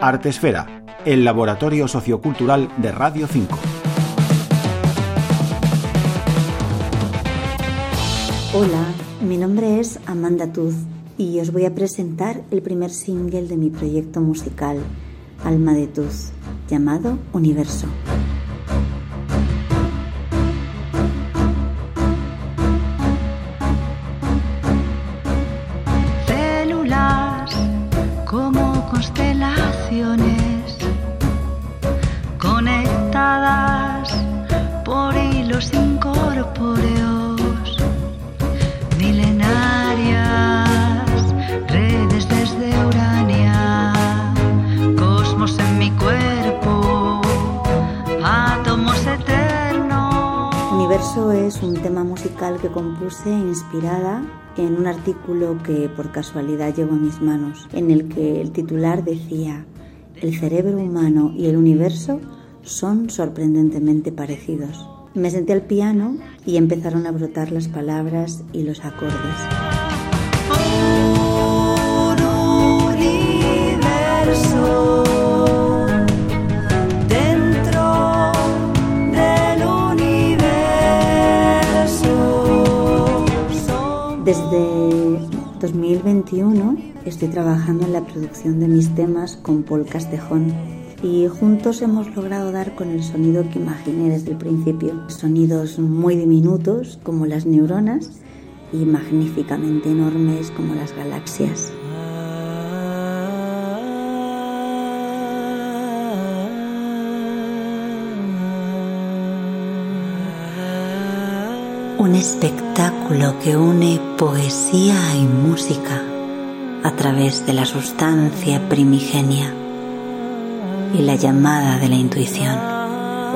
Artesfera, el laboratorio sociocultural de Radio 5. Hola, mi nombre es Amanda Tuz y os voy a presentar el primer single de mi proyecto musical, Alma de Tuz, llamado Universo. Musical que compuse inspirada en un artículo que por casualidad llegó a mis manos, en el que el titular decía, el cerebro humano y el universo son sorprendentemente parecidos. Me senté al piano y empezaron a brotar las palabras y los acordes. Desde 2021 estoy trabajando en la producción de mis temas con Paul Castejón y juntos hemos logrado dar con el sonido que imaginé desde el principio. Sonidos muy diminutos como las neuronas y magníficamente enormes como las galaxias. Un espectáculo que une poesía y música a través de la sustancia primigenia y la llamada de la intuición.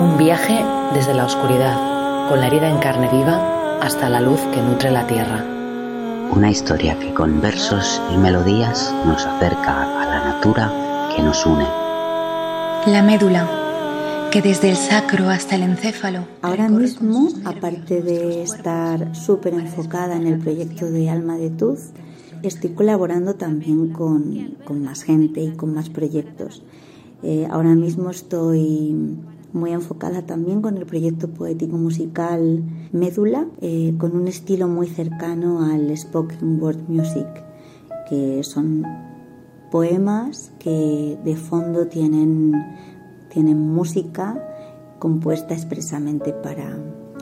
Un viaje desde la oscuridad, con la herida en carne viva hasta la luz que nutre la tierra. Una historia que con versos y melodías nos acerca a la natura que nos une. La médula que desde el sacro hasta el encéfalo. Ahora mismo, aparte de estar súper enfocada en el proyecto de Alma de Tuz, estoy colaborando también con, con más gente y con más proyectos. Eh, ahora mismo estoy muy enfocada también con el proyecto poético musical Médula, eh, con un estilo muy cercano al spoken word music, que son poemas que de fondo tienen tienen música compuesta expresamente para,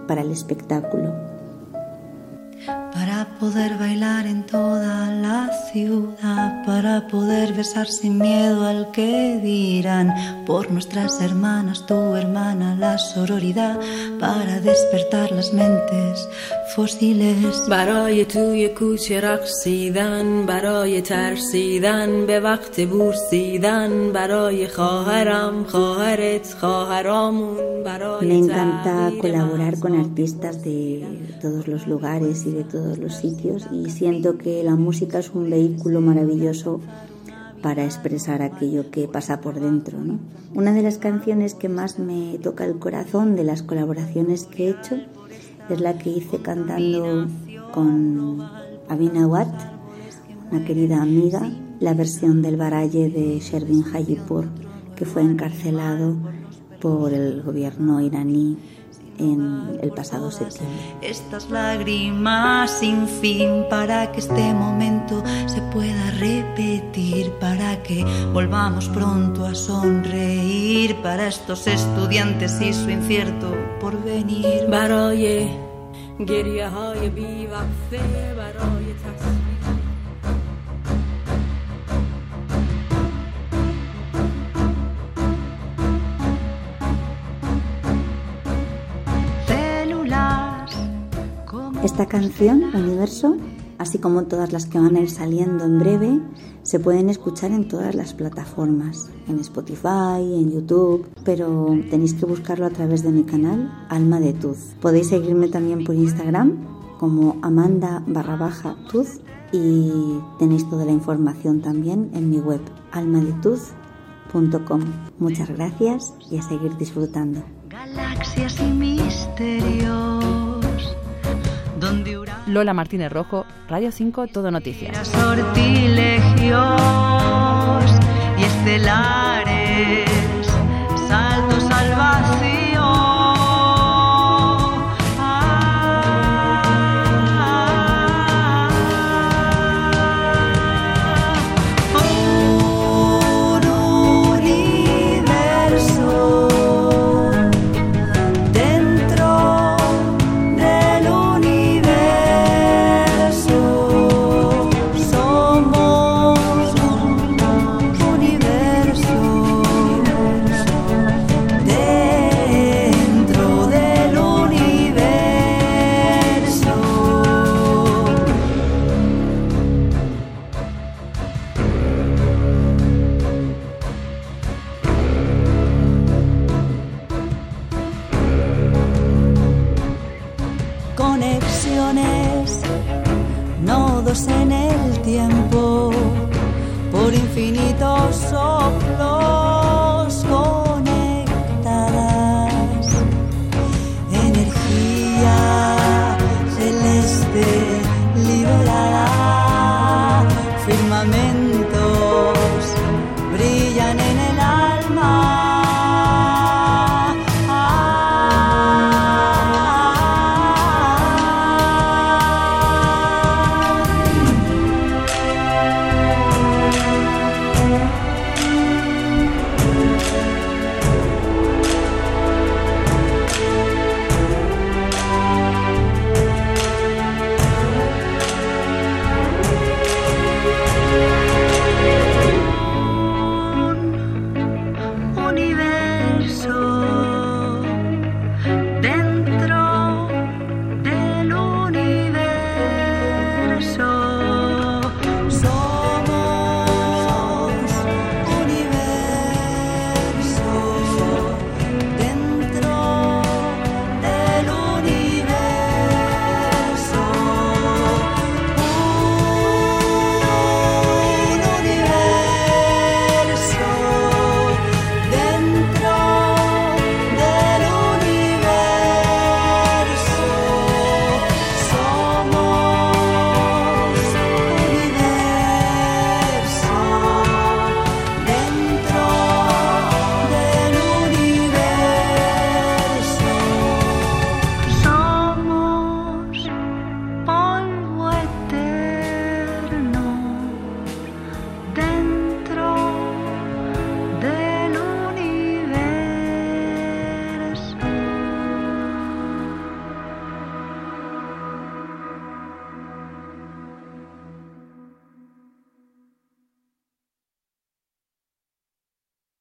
para el espectáculo poder bailar en toda la ciudad, para poder besar sin miedo al que dirán, por nuestras hermanas, tu hermana, la sororidad, para despertar las mentes fósiles. برای توی کوچه رقصیدن برای ترسیدن به وقت بورسیدن برای خواهرم خواهرت خواهرامون برای Me encanta colaborar con artistas de todos los lugares y de todos los y siento que la música es un vehículo maravilloso para expresar aquello que pasa por dentro. Una de las canciones que más me toca el corazón de las colaboraciones que he hecho es la que hice cantando con Abina Watt, una querida amiga, la versión del Baraye de Shervin Hajipur, que fue encarcelado por el gobierno iraní en el pasado septiembre. Estas lágrimas sin fin para que este momento se pueda repetir, para que volvamos pronto a sonreír para estos estudiantes y su incierto porvenir. Esta canción, Universo, así como todas las que van a ir saliendo en breve, se pueden escuchar en todas las plataformas, en Spotify, en YouTube, pero tenéis que buscarlo a través de mi canal, Alma de Tuz. Podéis seguirme también por Instagram como Amanda barra baja Tuz y tenéis toda la información también en mi web almadetuz.com. Muchas gracias y a seguir disfrutando. Galaxias y misterios. Lola Martínez Rojo, Radio 5, Todo Noticias. Sortilegios y estelares. Todos en el tiempo, por infinitos soplos